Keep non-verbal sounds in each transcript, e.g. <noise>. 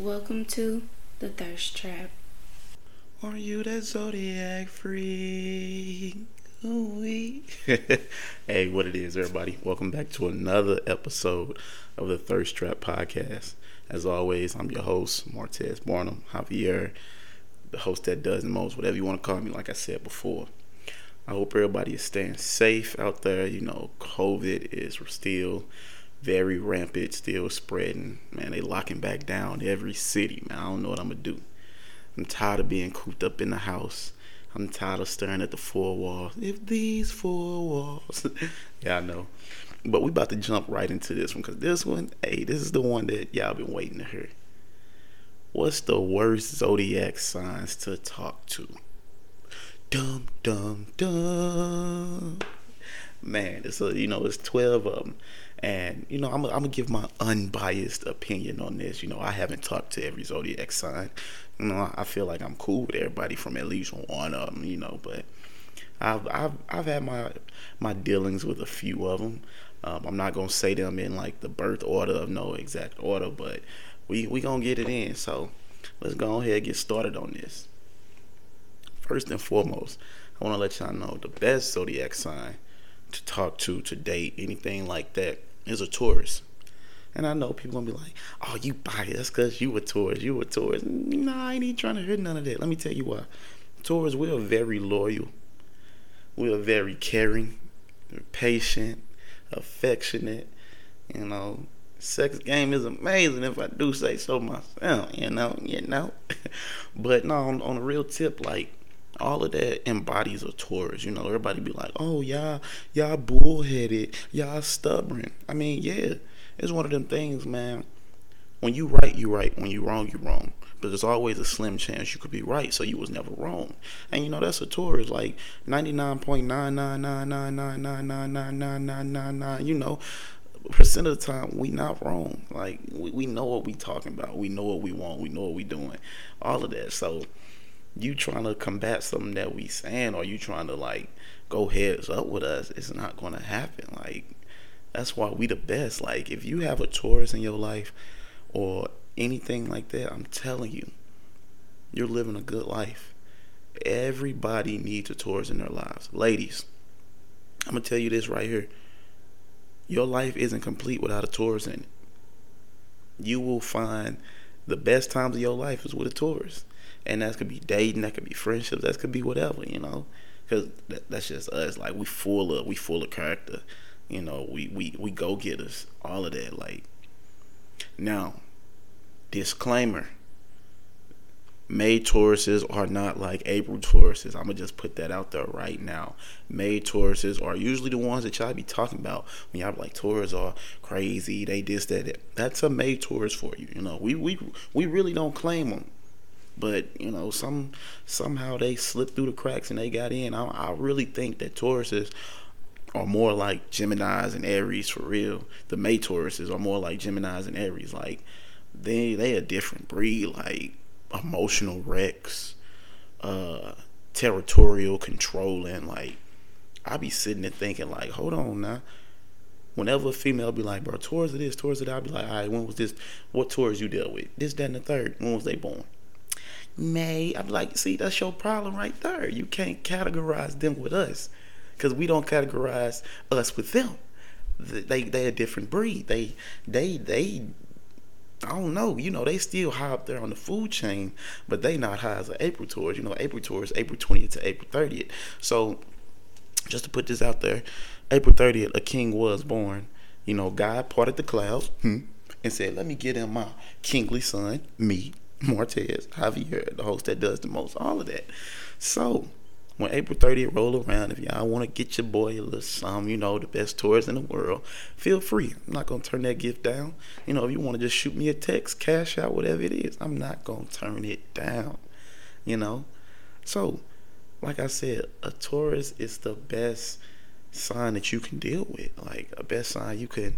Welcome to the Thirst Trap. Are you that zodiac freak? Ooh-wee. <laughs> hey, what it is, everybody? Welcome back to another episode of the Thirst Trap podcast. As always, I'm your host, Martez Barnum Javier, the host that does the most, whatever you want to call me, like I said before. I hope everybody is staying safe out there. You know, COVID is still very rampant, still spreading. Man, they locking back down every city. Man, I don't know what I'm gonna do. I'm tired of being cooped up in the house. I'm tired of staring at the four walls. If these four walls, <laughs> yeah, I know. But we about to jump right into this one because this one, hey, this is the one that y'all been waiting to hear. What's the worst zodiac signs to talk to? Dum dum dum. Man, it's a you know it's twelve of them, and you know I'm I'm gonna give my unbiased opinion on this. You know I haven't talked to every zodiac sign. You know I feel like I'm cool with everybody from at least one of them. You know, but I've I've I've had my my dealings with a few of them. Um, I'm not gonna say them in like the birth order of no exact order, but we we gonna get it in. So let's go ahead and get started on this. First and foremost, I want to let y'all know the best zodiac sign to talk to, to date, anything like that, is a Taurus. And I know people gonna be like, "Oh, you biased because you a Taurus, you a Taurus." Nah, I ain't trying to hear none of that. Let me tell you why. Taurus, we are very loyal. We are very caring, patient, affectionate. You know, sex game is amazing if I do say so myself. You know, you know. <laughs> but no, on, on a real tip, like all of that embodies a Taurus. You know, everybody be like, oh, y'all, y'all bullheaded, y'all stubborn. I mean, yeah, it's one of them things, man. When you right, you right. When you wrong, you wrong. But there's always a slim chance you could be right, so you was never wrong. And you know that's a Taurus, like 99.99999999999. You know, percent of the time we not wrong. Like we, we know what we talking about. We know what we want. We know what we doing. All of that. So you trying to combat something that we saying or you trying to like go heads up with us, it's not gonna happen. Like that's why we the best. Like if you have a Taurus in your life or anything like that, I'm telling you, you're living a good life. Everybody needs a Taurus in their lives. Ladies, I'm gonna tell you this right here. Your life isn't complete without a Taurus in it. You will find the best times of your life is with a Taurus and that could be dating, that could be friendships, that could be whatever, you know, because that, that's just us. Like we full of we full of character, you know. We we we go getters, all of that. Like now, disclaimer. May Tauruses are not like April Tauruses. I'm gonna just put that out there right now. May Tauruses are usually the ones that y'all be talking about when y'all like Taurus are crazy. They this that, that. That's a May Taurus for you. You know, we we we really don't claim them but you know, some somehow they slipped through the cracks and they got in. I, I really think that Tauruses are more like Gemini's and Aries for real. The May Tauruses are more like Gemini's and Aries. Like they they a different breed. Like emotional wrecks, uh, territorial controlling. Like I be sitting there thinking like, hold on now. Whenever a female be like, bro, towards it is, towards it, I'll be like, all right, when was this? What Taurus you dealt with? This, that, and the third. When was they born? May. I'm like, see, that's your problem right there. You can't categorize them with us because we don't categorize us with them. They they a different breed. They they they. I don't know. You know, they still high up there on the food chain, but they not high as an April Taurus. You know, April Taurus April 20th to April 30th. So, just to put this out there, April 30th, a king was born. You know, God parted the clouds hmm, and said, "Let me get him my kingly son, me." <laughs> Martez, Javier, the host that does the most, all of that. So when April 30th roll around, if y'all want to get your boy a little some, you know, the best Taurus in the world, feel free. I'm not gonna turn that gift down. You know, if you want to just shoot me a text, cash out, whatever it is, I'm not gonna turn it down. You know? So, like I said, a Taurus is the best sign that you can deal with. Like a best sign you can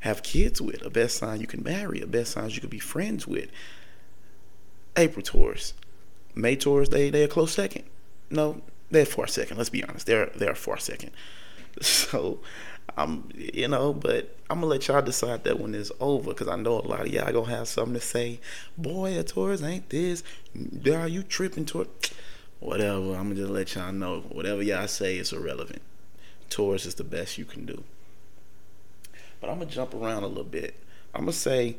have kids with, a best sign you can marry, a best sign you can be friends with. April Taurus. May Taurus, they they're close second. No, they're far second. Let's be honest. They're they're far second. <laughs> So I'm, you know, but I'm gonna let y'all decide that when it's over, cause I know a lot of y'all gonna have something to say. Boy, a Taurus ain't this. Are you tripping Taurus? Whatever. I'm gonna just let y'all know. Whatever y'all say is irrelevant. Taurus is the best you can do. But I'm gonna jump around a little bit. I'm gonna say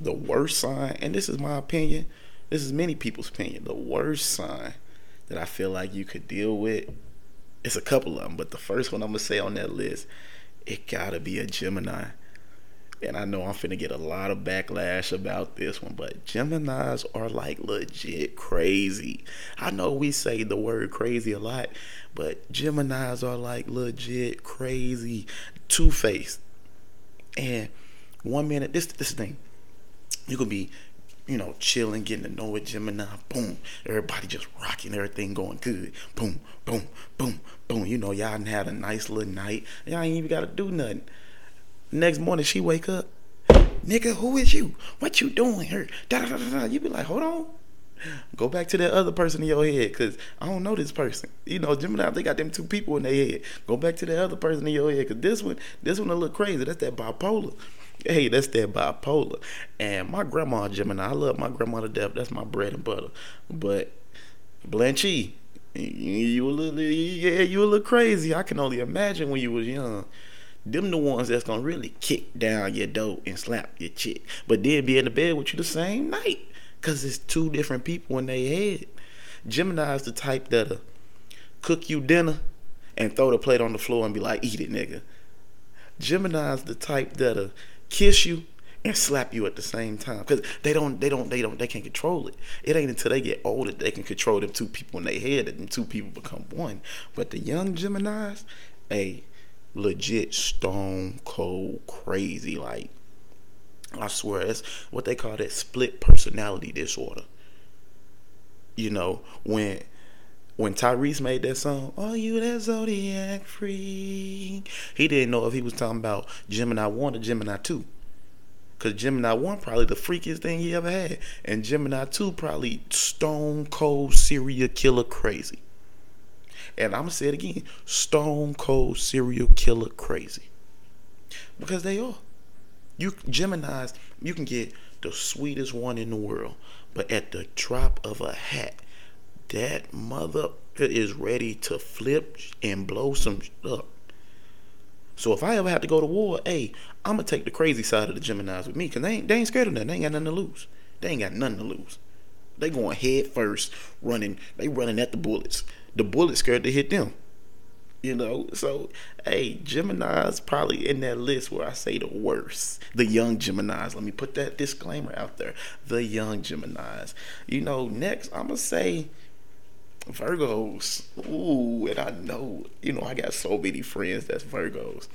the worst sign, and this is my opinion. This is many people's opinion. The worst sign that I feel like you could deal with it's a couple of them, but the first one I'm gonna say on that list, it gotta be a Gemini. And I know I'm finna get a lot of backlash about this one, but Geminis are like legit crazy. I know we say the word crazy a lot, but Geminis are like legit crazy, two faced. And one minute, this this thing, you could be you know, chilling, getting to know a Gemini. Boom. Everybody just rocking, everything going good. Boom, boom, boom, boom. You know, y'all had a nice little night. Y'all ain't even got to do nothing. Next morning, she wake up. Nigga, who is you? What you doing here? Da, da, da, da. You be like, hold on. Go back to that other person in your head, cause I don't know this person. You know, Gemini, they got them two people in their head. Go back to the other person in your head, cause this one, this one a little crazy. That's that bipolar. Hey, that's that bipolar. And my grandma Gemini, I love my grandma to death. That's my bread and butter. But Blanchy, you, a little yeah, you a little crazy. I can only imagine when you was young. Them the ones that's gonna really kick down your door and slap your chick, but then be in the bed with you the same night, cause it's two different people in their head. Gemini is the type that'll cook you dinner and throw the plate on the floor and be like, "Eat it, nigga." Gemini is the type that'll kiss you and slap you at the same time. Because they don't they don't they don't they can't control it. It ain't until they get older that they can control them two people in their head them two people become one. But the young geminis a legit stone cold crazy like i swear it's what they call that split personality disorder. You know when when Tyrese made that song, "Oh, you that zodiac freak," he didn't know if he was talking about Gemini one or Gemini two. Cause Gemini one probably the freakiest thing he ever had, and Gemini two probably stone cold serial killer crazy. And I'm gonna say it again, stone cold serial killer crazy. Because they are. You Gemini's, you can get the sweetest one in the world, but at the drop of a hat, that mother is ready to flip and blow some up. So if I ever have to go to war, hey, I'm gonna take the crazy side of the Gemini's with me, cause they ain't they ain't scared of nothing. They ain't got nothing to lose. They ain't got nothing to lose. They going head first, running. They running at the bullets. The bullets scared to hit them. You know, so hey, Gemini's probably in that list where I say the worst. The young Gemini's. Let me put that disclaimer out there. The young Gemini's. You know, next I'm gonna say Virgos. Ooh, and I know, you know, I got so many friends that's Virgos.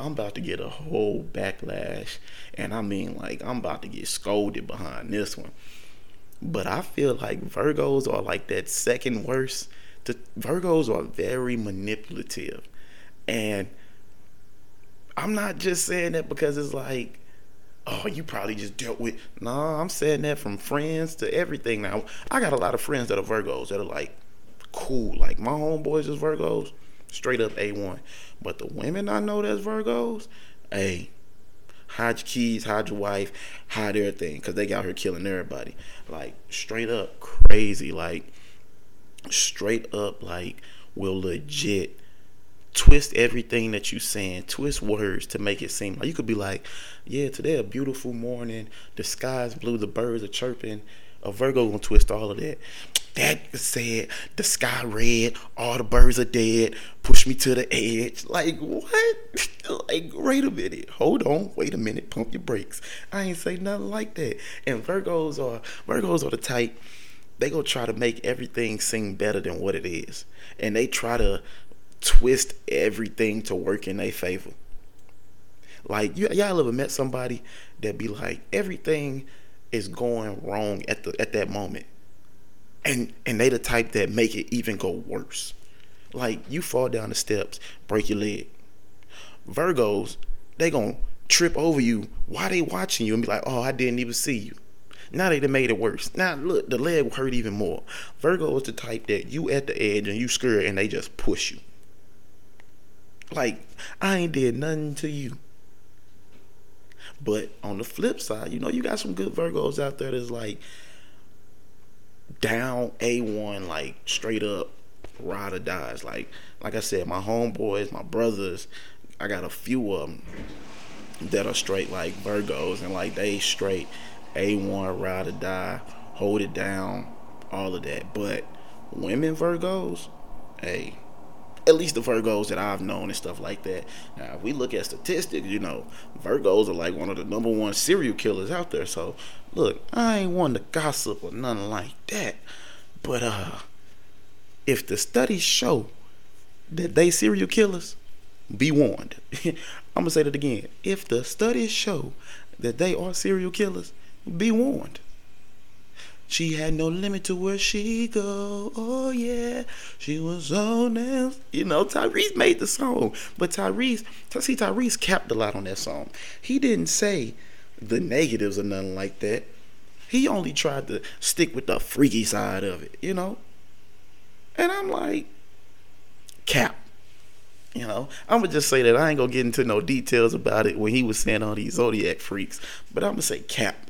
I'm about to get a whole backlash. And I mean, like, I'm about to get scolded behind this one. But I feel like Virgos are like that second worst. The Virgos are very manipulative. And I'm not just saying that because it's like, oh, you probably just dealt with. No, I'm saying that from friends to everything now. I got a lot of friends that are Virgos that are like, cool. Like my homeboys is Virgos, straight up A1. But the women I know that's Virgos, hey, hide your keys, hide your wife, hide everything, because they got her killing everybody. Like straight up crazy. Like straight up like will legit twist everything that you saying, twist words to make it seem like you could be like, yeah, today a beautiful morning, the sky's blue, the birds are chirping. A Virgo gonna twist all of that that said the sky red, all the birds are dead, push me to the edge. Like what? <laughs> like wait a minute, hold on, wait a minute, pump your brakes. I ain't say nothing like that. And Virgos are Virgos are the type they gonna try to make everything seem better than what it is, and they try to twist everything to work in their favor. Like you, y'all ever met somebody that be like everything is going wrong at the at that moment and and they the type that make it even go worse. Like you fall down the steps, break your leg. Virgos, they gonna trip over you while they watching you and be like, "Oh, I didn't even see you." Now they done made it worse. Now look, the leg hurt even more. Virgo is the type that you at the edge and you scared and they just push you. Like I ain't did nothing to you. But on the flip side, you know, you got some good Virgos out there that's like down A1, like straight up ride or dies. Like like I said, my homeboys, my brothers, I got a few of them that are straight like Virgos and like they straight A1 ride or die, hold it down, all of that. But women Virgos, hey, at least the Virgos that I've known and stuff like that. Now, if we look at statistics, you know, Virgos are like one of the number one serial killers out there. So, look, I ain't one to gossip or nothing like that. But uh, if the studies show that they serial killers, be warned. <laughs> I'm gonna say that again. If the studies show that they are serial killers, be warned. She had no limit to where she go. Oh yeah, she was on them. You know, Tyrese made the song, but Tyrese, see, Tyrese capped a lot on that song. He didn't say the negatives or nothing like that. He only tried to stick with the freaky side of it, you know. And I'm like, cap. You know, I'm gonna just say that I ain't gonna get into no details about it when he was saying all these zodiac freaks, but I'm gonna say cap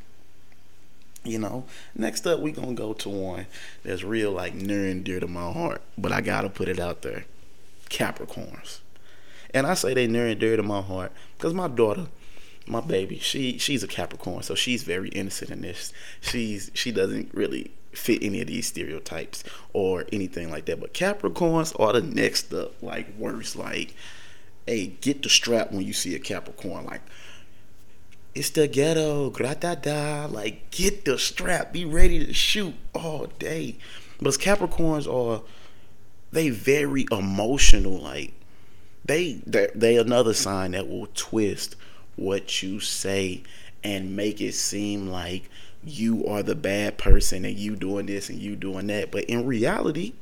you know, next up we gonna go to one that's real like near and dear to my heart, but I gotta put it out there. Capricorns. And I say they near and dear to my heart because my daughter, my baby, she she's a Capricorn, so she's very innocent in this. She's she doesn't really fit any of these stereotypes or anything like that. But Capricorns are the next up, like worse. Like, hey, get the strap when you see a Capricorn. Like, it's the ghetto, da. Like, get the strap, be ready to shoot all day. But Capricorns are they very emotional. Like, they they they another sign that will twist what you say and make it seem like you are the bad person and you doing this and you doing that. But in reality,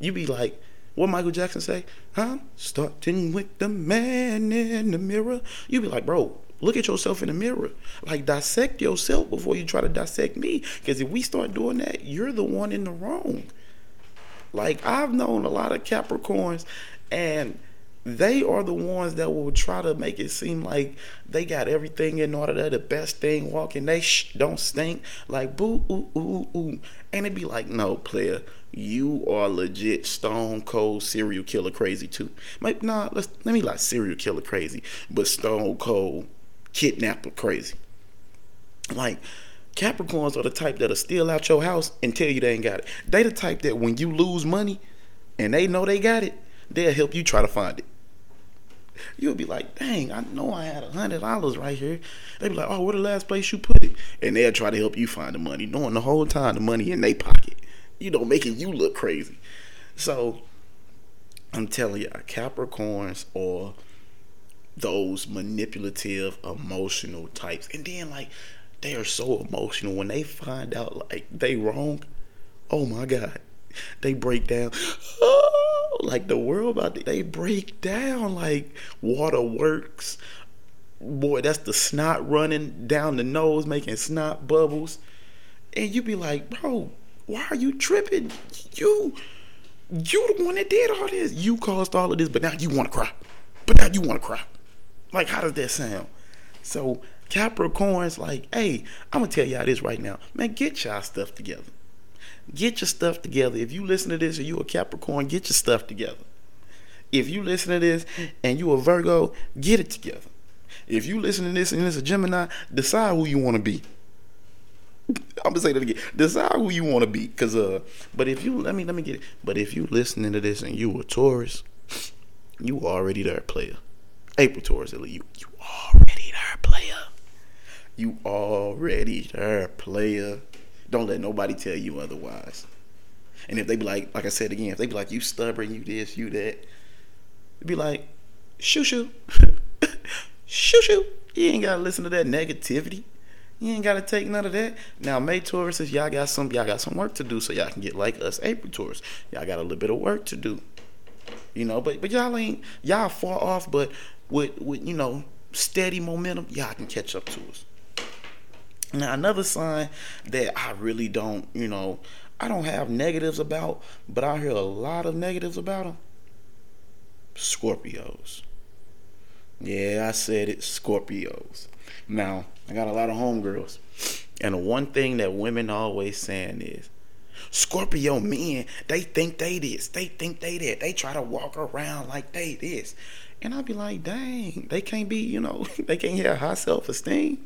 you be like, what Michael Jackson say? I'm starting with the man in the mirror. You be like, bro, Look at yourself in the mirror. Like dissect yourself before you try to dissect me. Because if we start doing that, you're the one in the wrong. Like I've known a lot of Capricorns and they are the ones that will try to make it seem like they got everything in order. They're the best thing walking. They sh- don't stink. Like boo, ooh, ooh, ooh. And it'd be like, no, player, you are legit stone cold serial killer crazy too. Like, nah, let's let me like serial killer crazy, but stone cold kidnapper crazy. Like Capricorns are the type that'll steal out your house and tell you they ain't got it. They the type that when you lose money and they know they got it, they'll help you try to find it. You'll be like, dang, I know I had a hundred dollars right here. They be like, oh, where the last place you put it? And they'll try to help you find the money, knowing the whole time the money in their pocket. You know, making you look crazy. So I'm telling you, Capricorns or those manipulative, emotional types. And then like they are so emotional when they find out like they wrong. Oh my God. They break down. Oh, <gasps> like the world about to, they break down like waterworks. Boy, that's the snot running down the nose, making snot bubbles. And you be like, bro, why are you tripping? You you the one that did all this. You caused all of this, but now you want to cry. But now you want to cry. Like, how does that sound? So Capricorn's like, hey, I'm gonna tell y'all this right now. Man, get y'all stuff together. Get your stuff together. If you listen to this and you a Capricorn, get your stuff together. If you listen to this and you a Virgo, get it together. If you listen to this and it's a Gemini, decide who you want to be. <laughs> I'm gonna say that again. Decide who you want to be, cause uh. But if you let me let me get it. But if you listening to this and you a Taurus, you already there, player. April Taurus, you you already there, player. You already there, player. Don't let nobody tell you otherwise. And if they be like, like I said again, if they be like, you stubborn, you this, you that, be like, shoo shoo, <laughs> shoo shoo. You ain't gotta listen to that negativity. You ain't gotta take none of that. Now, May Tauruses, y'all got some, y'all got some work to do, so y'all can get like us, April Taurus. Y'all got a little bit of work to do. You know, but but y'all ain't y'all far off, but with with you know steady momentum, y'all can catch up to us. Now another sign that I really don't, you know, I don't have negatives about, but I hear a lot of negatives about them. Scorpios. Yeah, I said it, Scorpios. Now, I got a lot of homegirls. And the one thing that women always saying is, Scorpio men, they think they this, they think they that. They try to walk around like they this. And I'll be like, dang, they can't be, you know, <laughs> they can't have high self esteem.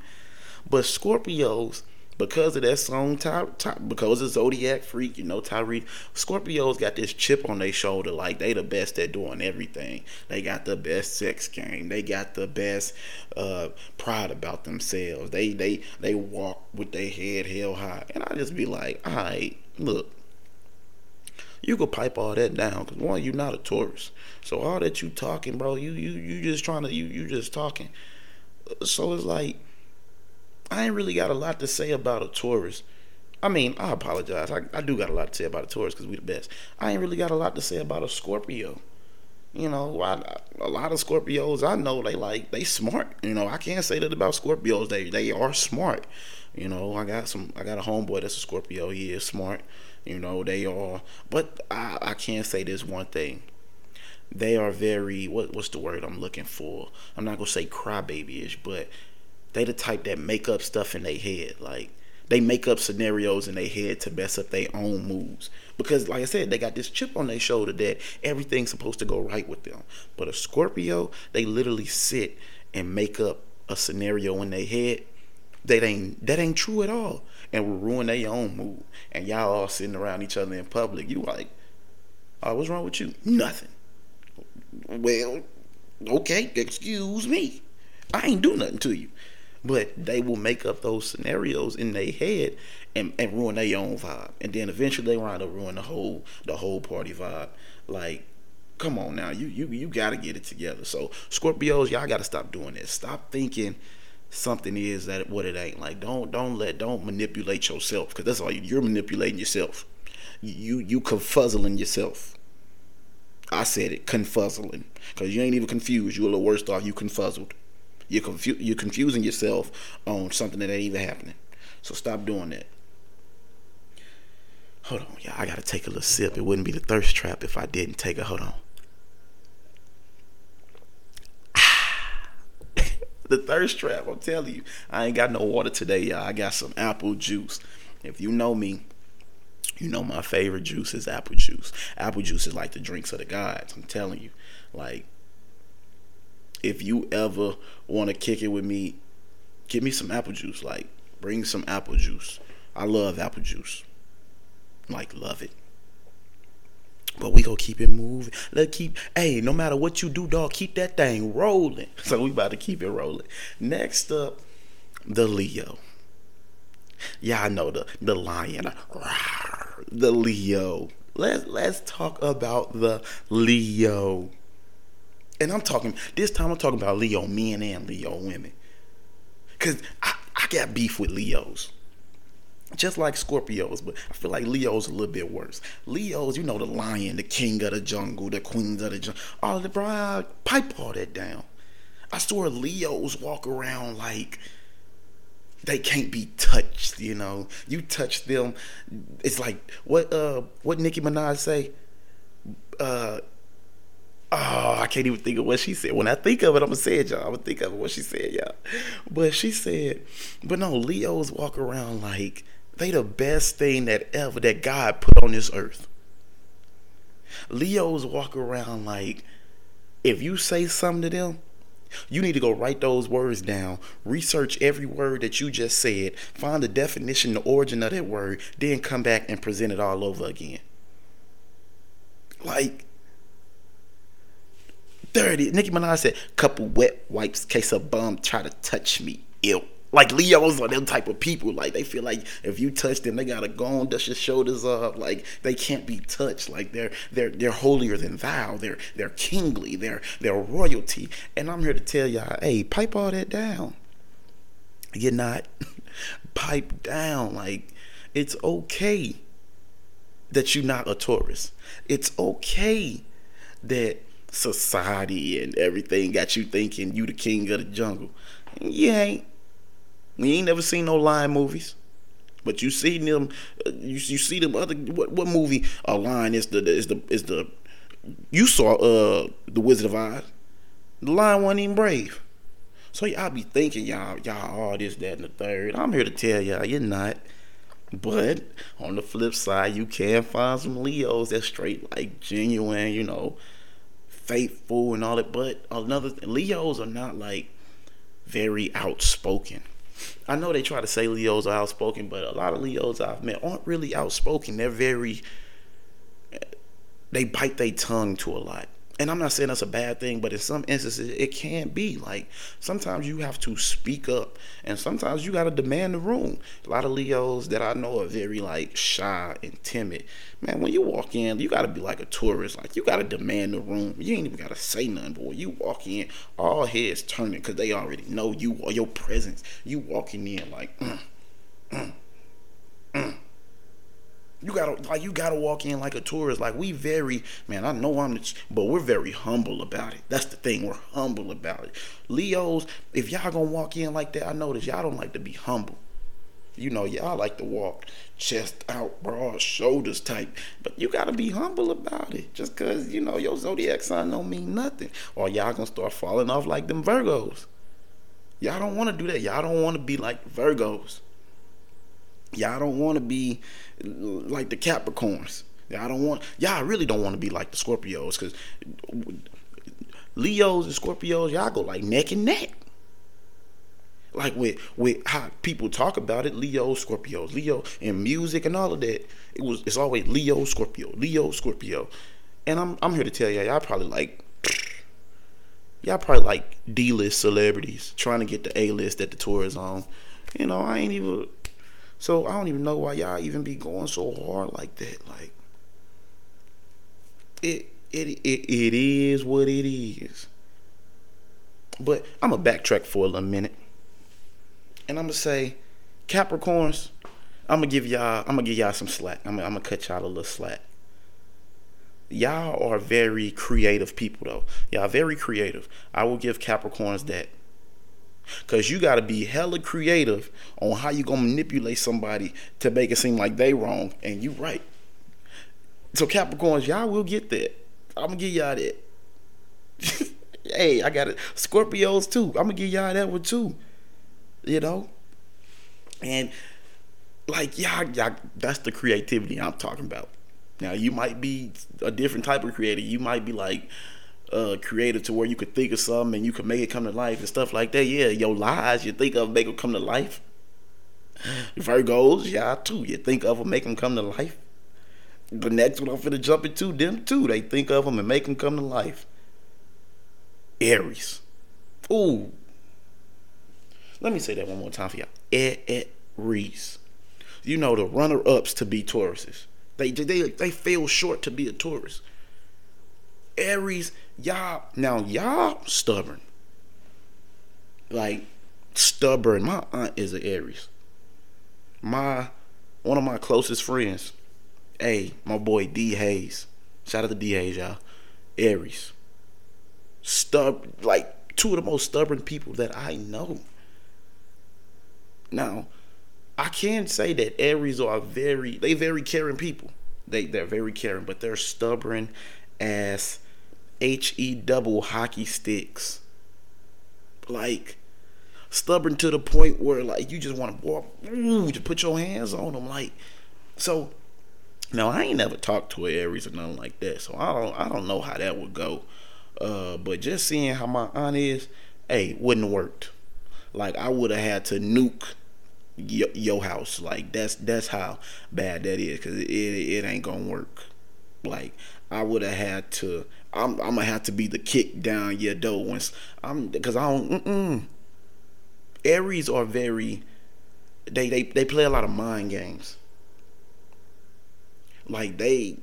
But Scorpios, because of that song, Ty, Ty, because of Zodiac Freak, you know, Tyree, Scorpios got this chip on their shoulder like they the best at doing everything. They got the best sex game. They got the best uh, pride about themselves. They they they walk with their head held high. And I just be like, all right, look, you could pipe all that down because one, you're not a Taurus. So all that you talking, bro, you you you just trying to you you just talking. So it's like I ain't really got a lot to say about a Taurus. I mean, I apologize. I, I do got a lot to say about a Taurus because we the best. I ain't really got a lot to say about a Scorpio. You know, I, a lot of Scorpios I know they like they smart. You know, I can't say that about Scorpios. They they are smart. You know, I got some. I got a homeboy that's a Scorpio. He is smart. You know, they are. But I I can't say this one thing. They are very what what's the word I'm looking for? I'm not gonna say crybabyish, but they the type that make up stuff in their head. Like they make up scenarios in their head to mess up their own moves. Because like I said, they got this chip on their shoulder that everything's supposed to go right with them. But a Scorpio, they literally sit and make up a scenario in their head that ain't that ain't true at all. And will ruin their own move. And y'all all sitting around each other in public. You like, oh, what's wrong with you? Nothing. Well, okay, excuse me. I ain't do nothing to you. But they will make up those scenarios in their head and, and ruin their own vibe. And then eventually they wind up ruin the whole the whole party vibe. Like, come on now, you you you gotta get it together. So Scorpios, y'all gotta stop doing this. Stop thinking something is that what it ain't. Like don't don't let don't manipulate yourself because that's all you, you're manipulating yourself. You you confuzzling yourself. I said it, confuzzling, because you ain't even confused. You're a little worse off. You confuzzled. You're confu- you're confusing yourself on something that ain't even happening. So stop doing that. Hold on, y'all. I gotta take a little sip. It wouldn't be the thirst trap if I didn't take a. Hold on. Ah. <laughs> the thirst trap. I'm telling you, I ain't got no water today, y'all. I got some apple juice. If you know me, you know my favorite juice is apple juice. Apple juice is like the drinks of the gods. I'm telling you, like if you ever want to kick it with me, give me some apple juice. Like, bring some apple juice. I love apple juice. Like, love it. But we gonna keep it moving. Let keep. Hey, no matter what you do, dog, keep that thing rolling. <laughs> So we about to keep it rolling. Next up, the Leo. Yeah, I know the the lion. The Leo. Let's let's talk about the Leo and I'm talking this time I'm talking about Leo men and Leo women. Cause I, I got beef with Leos. Just like Scorpios, but I feel like Leo's a little bit worse. Leo's, you know, the lion, the king of the jungle, the queens of the jungle. All the bro, pipe all that down. I swear Leos walk around like they can't be touched, you know. You touch them, it's like what uh what Nicki Minaj say? Uh Oh, I can't even think of what she said. When I think of it, I'm gonna say it, y'all. I'm gonna think of what she said, y'all. But she said, but no, Leos walk around like they the best thing that ever that God put on this earth. Leos walk around like if you say something to them, you need to go write those words down, research every word that you just said, find the definition, the origin of that word, then come back and present it all over again. Like dirty. Nicki Minaj said, couple wet wipes, case a bum try to touch me. Ew. Like Leos are them type of people. Like they feel like if you touch them, they gotta go on, dust your shoulders up. Like they can't be touched. Like they're they're they're holier than thou. They're they're kingly. They're they're royalty. And I'm here to tell y'all, hey, pipe all that down. You're not <laughs> pipe down. Like it's okay that you're not a Taurus. It's okay that society and everything got you thinking you the king of the jungle. You ain't. We ain't never seen no lion movies. But you see them, uh, you, you see them other what, what movie? A lion is the is the is the you saw uh the Wizard of Oz. The lion wasn't even brave. So y'all be thinking y'all y'all all this, that, and the third. I'm here to tell y'all you're not. But on the flip side, you can find some Leos that's straight like genuine, you know, faithful and all that. But another Leos are not like very outspoken. I know they try to say Leos are outspoken, but a lot of Leos I've met aren't really outspoken. They're very they bite their tongue to a lot and I'm not saying that's a bad thing, but in some instances it can be. Like sometimes you have to speak up, and sometimes you got to demand the room. A lot of Leos that I know are very like shy and timid. Man, when you walk in, you got to be like a Taurus. Like you got to demand the room. You ain't even got to say nothing, boy. You walk in, all heads turning because they already know you or your presence. You walking in like. Mm, mm, mm. You gotta like you gotta walk in like a Taurus. Like we very man, I know I'm, the, but we're very humble about it. That's the thing. We're humble about it. Leos, if y'all gonna walk in like that, I notice y'all don't like to be humble. You know, y'all like to walk chest out, broad shoulders type. But you gotta be humble about it. Just cause, you know, your zodiac sign don't mean nothing. Or y'all gonna start falling off like them Virgos. Y'all don't wanna do that. Y'all don't wanna be like Virgos. Y'all don't wanna be like the Capricorns. Y'all don't want y'all really don't want to be like the Scorpios because Leos and Scorpios y'all go like neck and neck. Like with with how people talk about it, Leo, Scorpios, Leo and music and all of that. It was it's always Leo, Scorpio, Leo, Scorpio, and I'm I'm here to tell y'all y'all probably like <sniffs> y'all probably like D list celebrities trying to get the A list that the tour is on. You know I ain't even so I don't even know why y'all even be going so hard like that. Like it it it, it is what it is. But I'm gonna backtrack for a little minute. And I'm gonna say, Capricorns, I'm gonna give y'all I'm gonna give y'all some slack. I'm gonna, I'm gonna cut y'all a little slack. Y'all are very creative people though. Y'all very creative. I will give Capricorns that. Cause you gotta be hella creative on how you gonna manipulate somebody to make it seem like they wrong and you right. So Capricorns, y'all will get that. I'm gonna give y'all that. <laughs> hey, I got it. Scorpios too. I'm gonna give y'all that one too. You know? And like y'all, y'all that's the creativity I'm talking about. Now you might be a different type of creator. You might be like uh, creative to where you could think of something and you could make it come to life and stuff like that. Yeah, your lies you think of make them come to life. Virgos, yeah, too. You think of them, make them come to life. The next one I'm finna jump into, them too. They think of them and make them come to life. Aries. Ooh. Let me say that one more time for y'all. Aries. You know the runner-ups to be Tauruses. They they they fell short to be a Taurus. Aries, y'all now y'all stubborn. Like stubborn. My aunt is an Aries. My one of my closest friends, hey, my boy D Hayes. Shout out to D Hayes, y'all. Aries. Stub like two of the most stubborn people that I know. Now, I can say that Aries are very they very caring people. They they're very caring, but they're stubborn as H E double hockey sticks. Like stubborn to the point where like you just want to walk, ooh, to put your hands on them. Like so. Now I ain't never talked to an Aries or nothing like that, so I don't I don't know how that would go. Uh, but just seeing how my aunt is, hey, wouldn't have worked. Like I would have had to nuke your, your house. Like that's that's how bad that is, cause it, it, it ain't gonna work. Like I would have had to. I'm, I'm gonna have to be the kick down your door once I'm because I don't. Mm-mm. Aries are very. They they they play a lot of mind games. Like they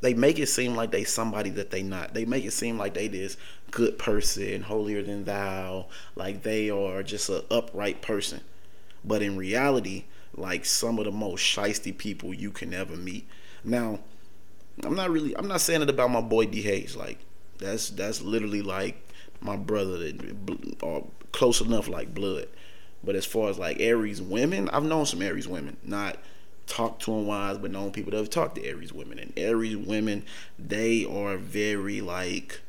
they make it seem like they somebody that they not. They make it seem like they this good person, holier than thou, like they are just an upright person. But in reality, like some of the most shisty people you can ever meet. Now, I'm not really. I'm not saying it about my boy D Hayes. Like that's that's literally like my brother that or uh, close enough like blood. But as far as like Aries women, I've known some Aries women. Not talked to them wise, but known people that have talked to Aries women. And Aries women, they are very like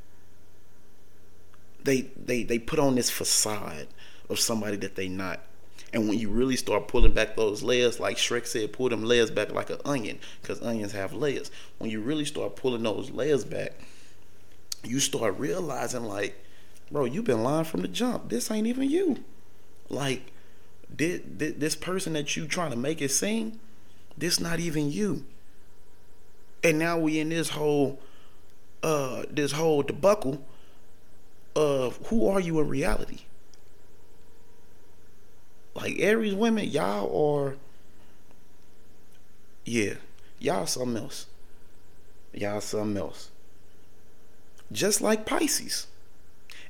they they they put on this facade of somebody that they not. And when you really start pulling back those layers, like Shrek said, pull them layers back like an onion, because onions have layers. When you really start pulling those layers back, you start realizing, like, bro, you've been lying from the jump. This ain't even you. Like, this person that you trying to make it seem, this not even you. And now we in this whole, uh, this whole debacle of who are you in reality? Like Aries women, y'all are yeah, y'all something else. Y'all something else. Just like Pisces.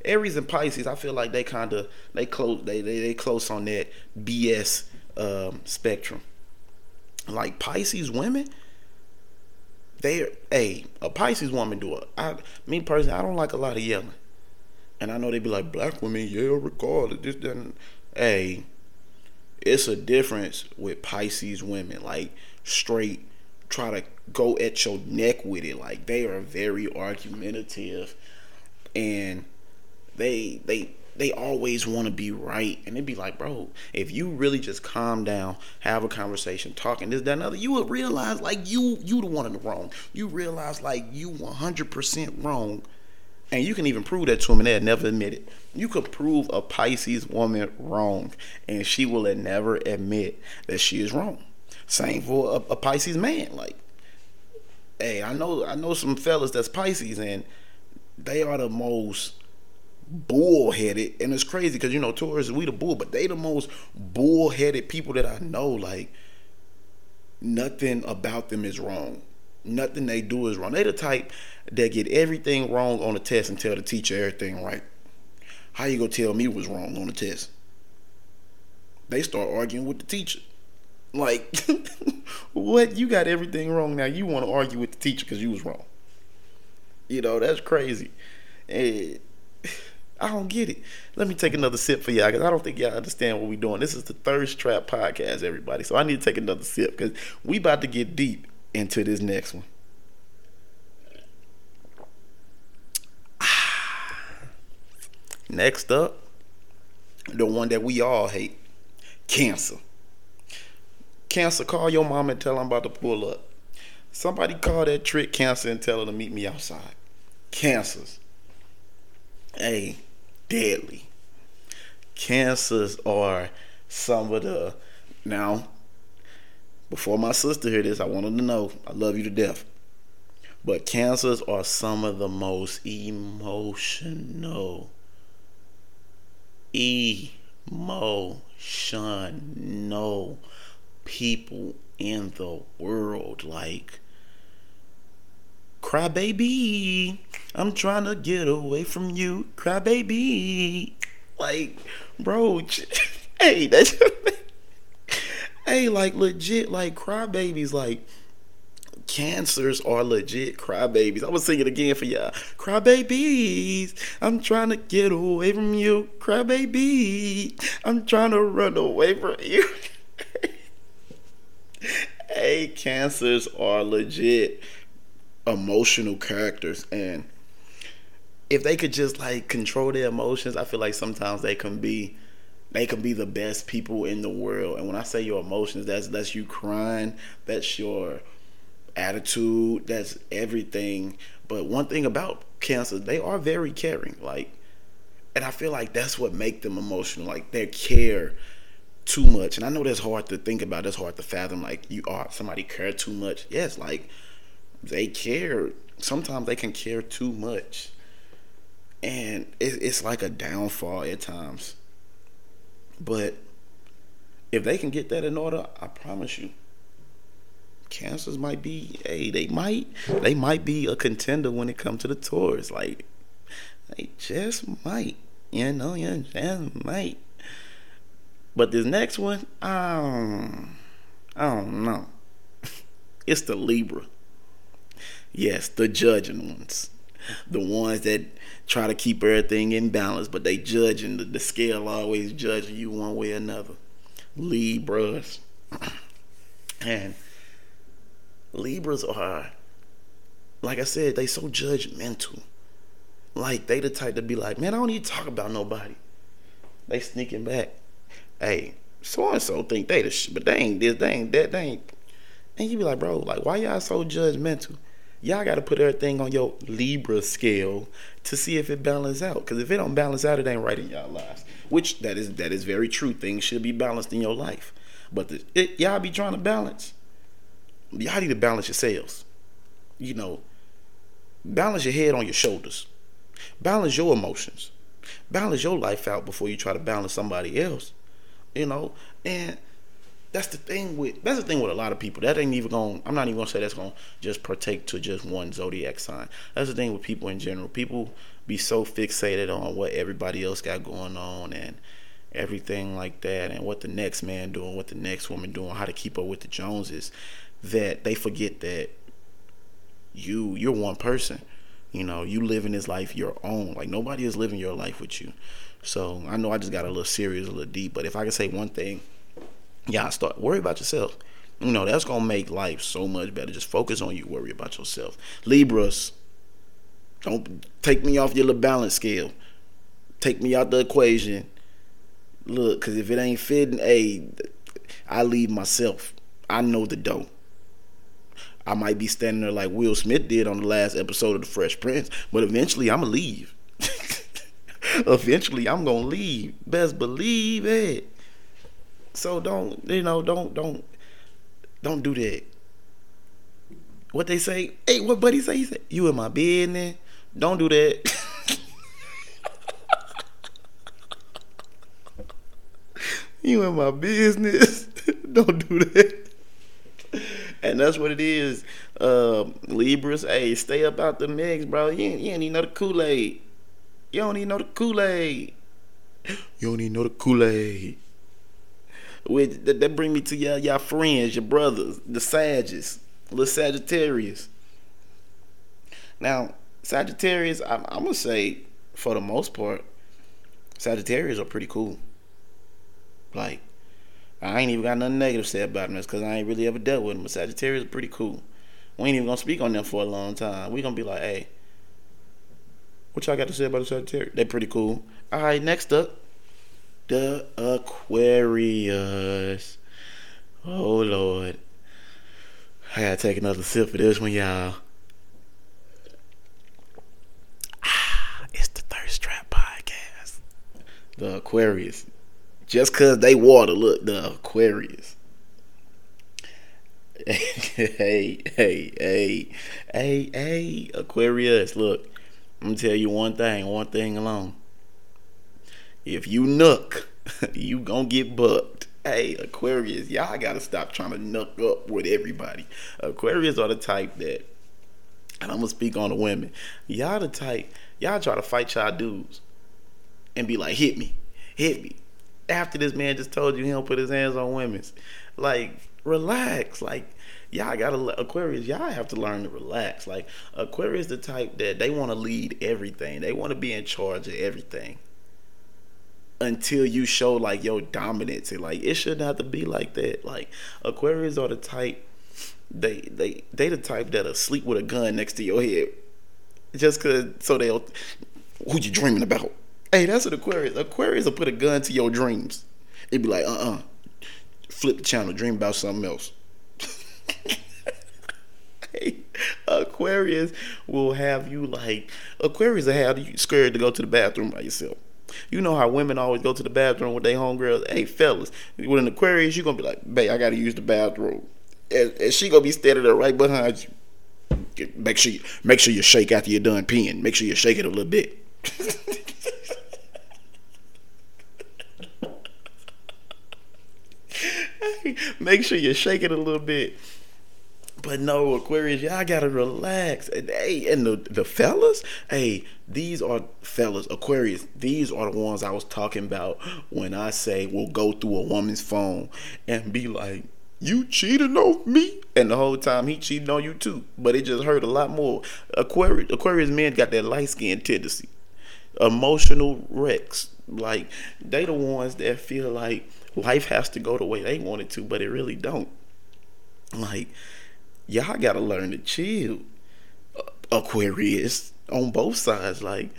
Aries and Pisces, I feel like they kind of they close they, they they close on that BS um, spectrum. Like Pisces women, they a a Pisces woman do it. I me personally, I don't like a lot of yelling, and I know they be like black women yell regardless. This doesn't. Hey, it's a difference with Pisces women. Like straight try to go at your neck with it. Like they are very argumentative and they they they always want to be right and it'd be like bro if you really just calm down have a conversation talking this that and other you would realize like you you the one in the wrong you realize like you 100% wrong and you can even prove that to them and they'll never admit it you could prove a pisces woman wrong and she will never admit that she is wrong same for a, a pisces man like hey i know i know some fellas that's pisces and they are the most bullheaded, and it's crazy because you know Taurus we the bull, but they the most bullheaded people that I know. Like nothing about them is wrong. Nothing they do is wrong. They the type that get everything wrong on the test and tell the teacher everything right. How you gonna tell me what's wrong on the test? They start arguing with the teacher. Like, <laughs> what? You got everything wrong now. You want to argue with the teacher because you was wrong. You know that's crazy. And <sighs> I don't get it. Let me take another sip for y'all because I don't think y'all understand what we're doing. This is the Thirst Trap podcast, everybody. So I need to take another sip because we about to get deep into this next one. Ah. Next up, the one that we all hate, cancer. Cancer, call your mom and tell them about to pull up. Somebody call that trick cancer and tell her to meet me outside. Cancers. Hey, deadly. Cancers are some of the now. Before my sister hear this, I wanted to know I love you to death. But cancers are some of the most emotional, emotional people in the world. Like, Cry baby, I'm trying to get away from you. Cry baby. Like, bro, <laughs> hey, that's <laughs> hey, like legit, like crybabies, like cancers are legit crybabies. I was singing again for y'all. Crybabies, I'm trying to get away from you. Crybaby, I'm trying to run away from you. <laughs> hey, cancers are legit emotional characters and if they could just like control their emotions i feel like sometimes they can be they can be the best people in the world and when i say your emotions that's that's you crying that's your attitude that's everything but one thing about cancer they are very caring like and i feel like that's what make them emotional like their care too much and i know that's hard to think about that's hard to fathom like you are somebody care too much yes like they care. Sometimes they can care too much, and it, it's like a downfall at times. But if they can get that in order, I promise you, cancers might be. Hey, they might. They might be a contender when it comes to the Taurus. Like they just might. You know, you just might. But this next one, um, I don't know. <laughs> it's the Libra. Yes, the judging ones. The ones that try to keep everything in balance, but they judging the, the scale always judging you one way or another. Libras. <clears throat> And Libras are, like I said, they so judgmental. Like they the type to be like, man, I don't need to talk about nobody. They sneaking back. Hey, so and so think they the shit, but they ain't this, they ain't that, they ain't. And you be like, bro, like why y'all so judgmental? Y'all got to put everything on your Libra scale to see if it balances out. Because if it don't balance out, it ain't right in y'all lives. Which that is that is very true. Things should be balanced in your life. But the, it, y'all be trying to balance. Y'all need to balance yourselves. You know, balance your head on your shoulders. Balance your emotions. Balance your life out before you try to balance somebody else. You know, and that's the thing with that's the thing with a lot of people. That ain't even going. I'm not even gonna say that's gonna just partake to just one zodiac sign. That's the thing with people in general. People be so fixated on what everybody else got going on and everything like that, and what the next man doing, what the next woman doing, how to keep up with the Joneses, that they forget that you you're one person. You know, you living this life your own. Like nobody is living your life with you. So I know I just got a little serious, a little deep, but if I can say one thing, yeah, start worry about yourself. You know, that's gonna make life so much better. Just focus on you, worry about yourself. Libras, don't take me off your little balance scale. Take me out the equation. Look, cause if it ain't fitting, hey, I leave myself. I know the dough. I might be standing there like Will Smith did on the last episode of The Fresh Prince, but eventually I'm gonna leave. <laughs> eventually I'm gonna leave. Best believe it. So don't you know? Don't don't don't do that. What they say? Hey, what buddy say? He said, "You in my business." Don't do that. <laughs> you in my business. <laughs> don't do that. And that's what it is. Uh, Libras, hey, stay up out the mix, bro. You ain't, you ain't even know the Kool Aid. You don't even know the Kool Aid. <gasps> You don't even know the Kool Aid. With that, that bring me to y'all, y'all friends, your brothers, the Sagittarius, the Sagittarius. Now, Sagittarius, I'm, I'm gonna say for the most part, Sagittarius are pretty cool. Like, I ain't even got nothing negative to say about them. because I ain't really ever dealt with them. But Sagittarius are pretty cool. We ain't even gonna speak on them for a long time. We gonna be like, hey, what y'all got to say about the Sagittarius? They pretty cool. All right, next up, the Aquarius. Oh Lord. I gotta take another sip of this one, y'all. Ah, it's the Thirst Trap Podcast. The Aquarius. Just cause they water, look, the Aquarius. <laughs> hey, hey, hey, hey, hey, Aquarius, look. I'm gonna tell you one thing, one thing alone if you nook, <laughs> you gonna get bucked. Hey, Aquarius, y'all gotta stop trying to nook up with everybody. Aquarius are the type that, and I'm gonna speak on the women. Y'all the type, y'all try to fight y'all dudes and be like, hit me, hit me. After this man just told you he don't put his hands on women's. Like, relax. Like, y'all gotta Aquarius, y'all have to learn to relax. Like Aquarius the type that they wanna lead everything. They wanna be in charge of everything until you show like your dominance and like it shouldn't have to be like that. Like Aquarius are the type they they they the type that'll sleep with a gun next to your head. Just cause so they'll who you dreaming about? Hey, that's an Aquarius. Aquarius will put a gun to your dreams. It'd be like, uh uh-uh. uh Flip the channel, dream about something else. <laughs> hey, Aquarius will have you like Aquarius will have you scared to go to the bathroom by yourself. You know how women always go to the bathroom with their homegirls. Hey, fellas, with an Aquarius, you're gonna be like, babe, I gotta use the bathroom, and, and she gonna be standing there right behind you. Make sure you make sure you shake after you're done peeing. Make sure you shake it a little bit. <laughs> make sure you shake it a little bit. But no, Aquarius, y'all gotta relax. And hey, and the the fellas, hey, these are fellas, Aquarius. These are the ones I was talking about when I say we'll go through a woman's phone and be like, "You cheating on me," and the whole time he cheated on you too. But it just hurt a lot more. Aquarius, Aquarius men got that light skin tendency, emotional wrecks. Like they the ones that feel like life has to go the way they want it to, but it really don't Like, y'all gotta learn to chill. Aquarius on both sides. Like,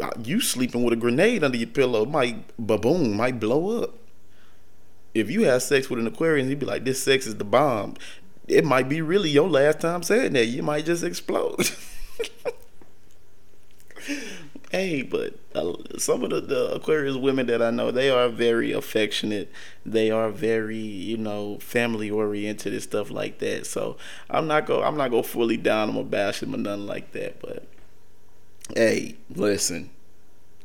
uh, you sleeping with a grenade under your pillow might boom might blow up. If you have sex with an Aquarius, you'd be like, "This sex is the bomb." It might be really your last time saying that. You might just explode. <laughs> hey, but uh, some of the, the Aquarius women that I know, they are very affectionate. They are very, you know, family oriented and stuff like that. So I'm not go I'm not go fully down them or bash them or nothing like that. But hey, listen,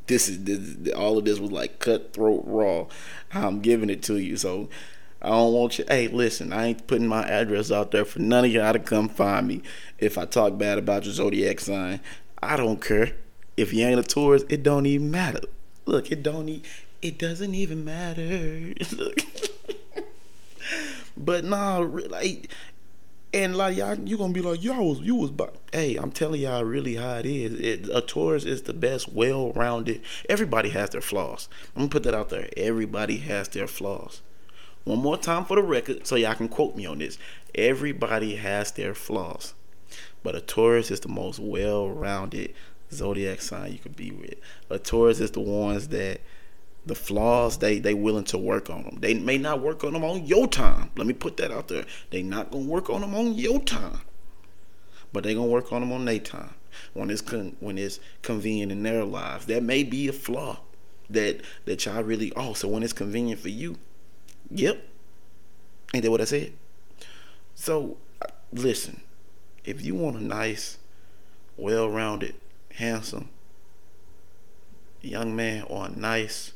this is this, all of this was like cutthroat raw. I'm giving it to you. So I don't want you. Hey, listen, I ain't putting my address out there for none of y'all to come find me if I talk bad about your zodiac sign. I don't care. If you ain't a Taurus, it don't even matter. Look, it don't. E- it doesn't even matter. <laughs> Look. but nah, like, and like y'all, you gonna be like, y'all was you was, but hey, I'm telling y'all really how it is. It, a Taurus is the best, well-rounded. Everybody has their flaws. I'm gonna put that out there. Everybody has their flaws. One more time for the record, so y'all can quote me on this. Everybody has their flaws, but a Taurus is the most well-rounded zodiac sign you could be with. A Taurus is the ones that the flaws they they willing to work on them. They may not work on them on your time. Let me put that out there. They not gonna work on them on your time, but they gonna work on them on their time when it's con- when it's convenient in their lives. That may be a flaw that that y'all really. Oh, so when it's convenient for you, yep. Ain't that what I said? So uh, listen, if you want a nice, well-rounded handsome young man or a nice,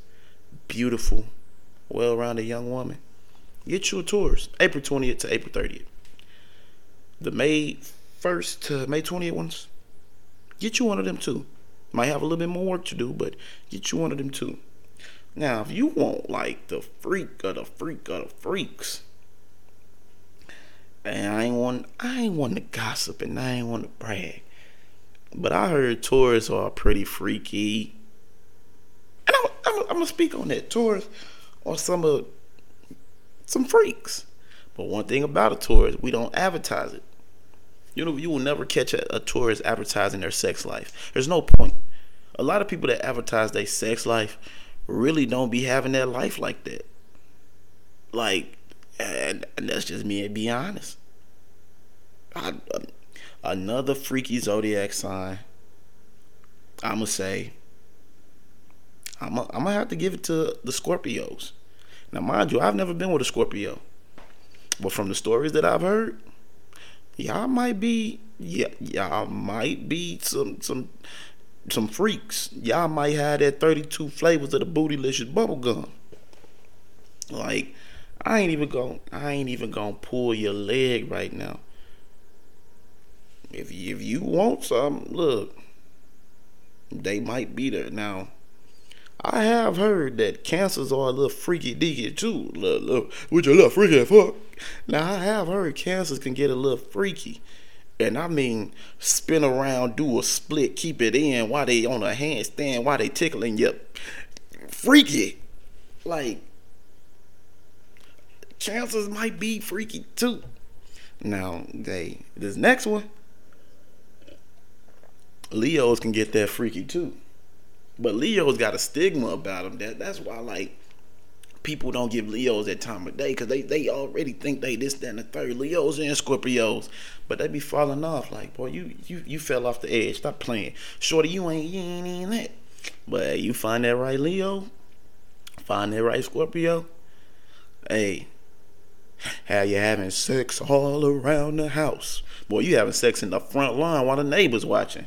beautiful, well rounded young woman, get you a Taurus. April 20th to April 30th. The May 1st to May 20th ones, get you one of them too. Might have a little bit more work to do, but get you one of them too. Now, if you want like the freak of the freak of the freaks, and I ain't want I ain't want to gossip and I ain't want to brag. But I heard Taurus are pretty freaky. And I'm, I'm, I'm gonna speak on that. Taurus are some of some freaks. But one thing about a Taurus, we don't advertise it. You know, you will never catch a, a advertising their sex life. There's no point. A lot of people that advertise their sex life really don't be having that life like that. Like, and, and that's just me be honest. I, another freaky zodiac sign. I'ma say. I'm I'm gonna have to give it to the Scorpios. Now, mind you, I've never been with a Scorpio, but from the stories that I've heard, y'all might be yeah y'all might be some some some freaks. Y'all might have that 32 flavors of the bootylicious bubble gum. Like, I ain't even going I ain't even gonna pull your leg right now. If if you want some, look, they might be there. Now, I have heard that cancers are a little freaky deaky too. Look, look, which a little freaky fuck. Now, I have heard cancers can get a little freaky. And I mean, spin around, do a split, keep it in while they on a handstand, while they tickling you. Freaky. Like, cancers might be freaky too. Now, they this next one, Leos can get that freaky too. But Leos got a stigma about them. That that's why like people don't give Leos that time of day because they, they already think they this, that, and the third. Leos and Scorpios. But they be falling off. Like, boy, you you you fell off the edge. Stop playing. Shorty, you ain't you ain't even that. But hey, you find that right Leo, find that right Scorpio. Hey, how you having sex all around the house? Boy, you having sex in the front lawn while the neighbors watching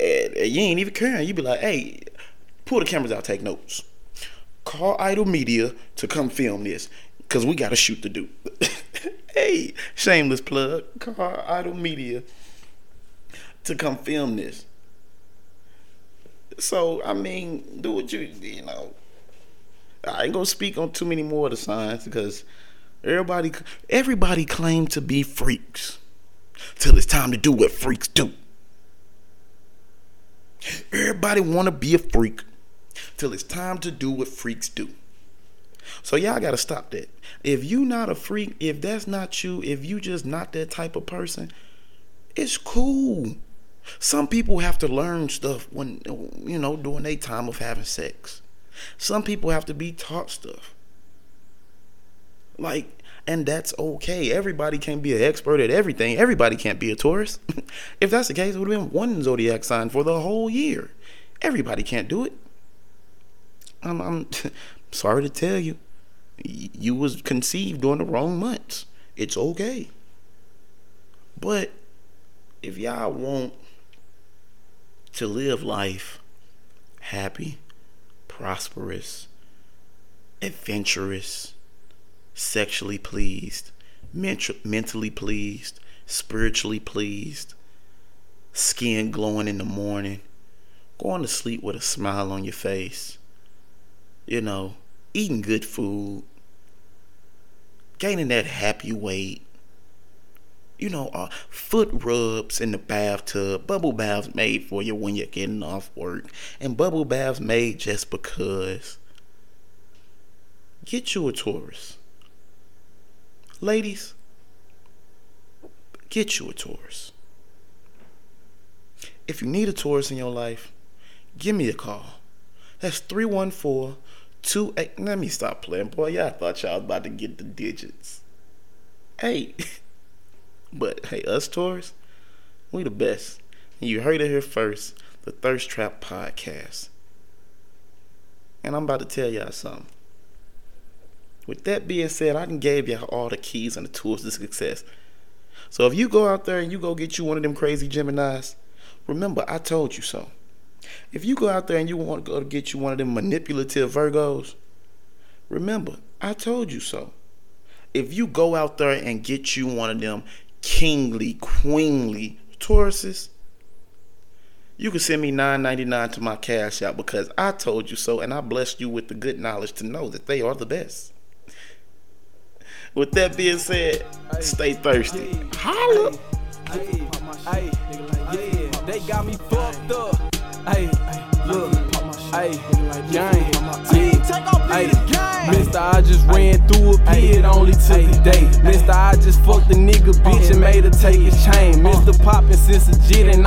and, and you ain't even caring. You be like, hey, pull the cameras out, take notes. Call Idol Media to come film this, cause we gotta shoot the dude. <laughs> hey, shameless plug. Call Idol Media to come film this. So I mean, do what you you know. I ain't gonna speak on too many more of the signs because everybody everybody claim to be freaks till it's time to do what freaks do. Everybody want to be a freak till it's time to do what freaks do. So y'all gotta stop that. If you not a freak, if that's not you, if you just not that type of person, it's cool. Some people have to learn stuff when you know during their time of having sex. Some people have to be taught stuff. Like, and that's okay. Everybody can't be an expert at everything. Everybody can't be a Taurus. <laughs> if that's the case, it would have been one zodiac sign for the whole year. Everybody can't do it. I'm, I'm <laughs> sorry to tell you, you was conceived during the wrong months. It's okay. But if y'all want to live life happy, prosperous, adventurous, sexually pleased, ment- mentally pleased, spiritually pleased, skin glowing in the morning, going to sleep with a smile on your face, you know, eating good food, gaining that happy weight, you know, uh, foot rubs in the bathtub, bubble baths made for you when you're getting off work, and bubble baths made just because. Get you a Taurus. Ladies, get you a Taurus. If you need a Taurus in your life, give me a call. That's 314 28. Let me stop playing, boy. Y'all thought y'all was about to get the digits. Hey. <laughs> But hey, us Taurus, we the best. And you heard it here first, the Thirst Trap Podcast. And I'm about to tell y'all something. With that being said, I done gave y'all all the keys and the tools to success. So if you go out there and you go get you one of them crazy Geminis, remember I told you so. If you go out there and you want to go get you one of them manipulative Virgos, remember I told you so. If you go out there and get you one of them kingly, queenly Tauruses, you can send me nine ninety nine to my cash out because I told you so and I blessed you with the good knowledge to know that they are the best. With that being said, stay thirsty. Holla! Hey, hey, yeah, they got me fucked up. Hey, look, hey, gang, yeah, hey. Mister, I just ran through a pit, only took a day. Mister, I just fucked a nigga bitch and made her take his chain. Mister poppin' since a jit and I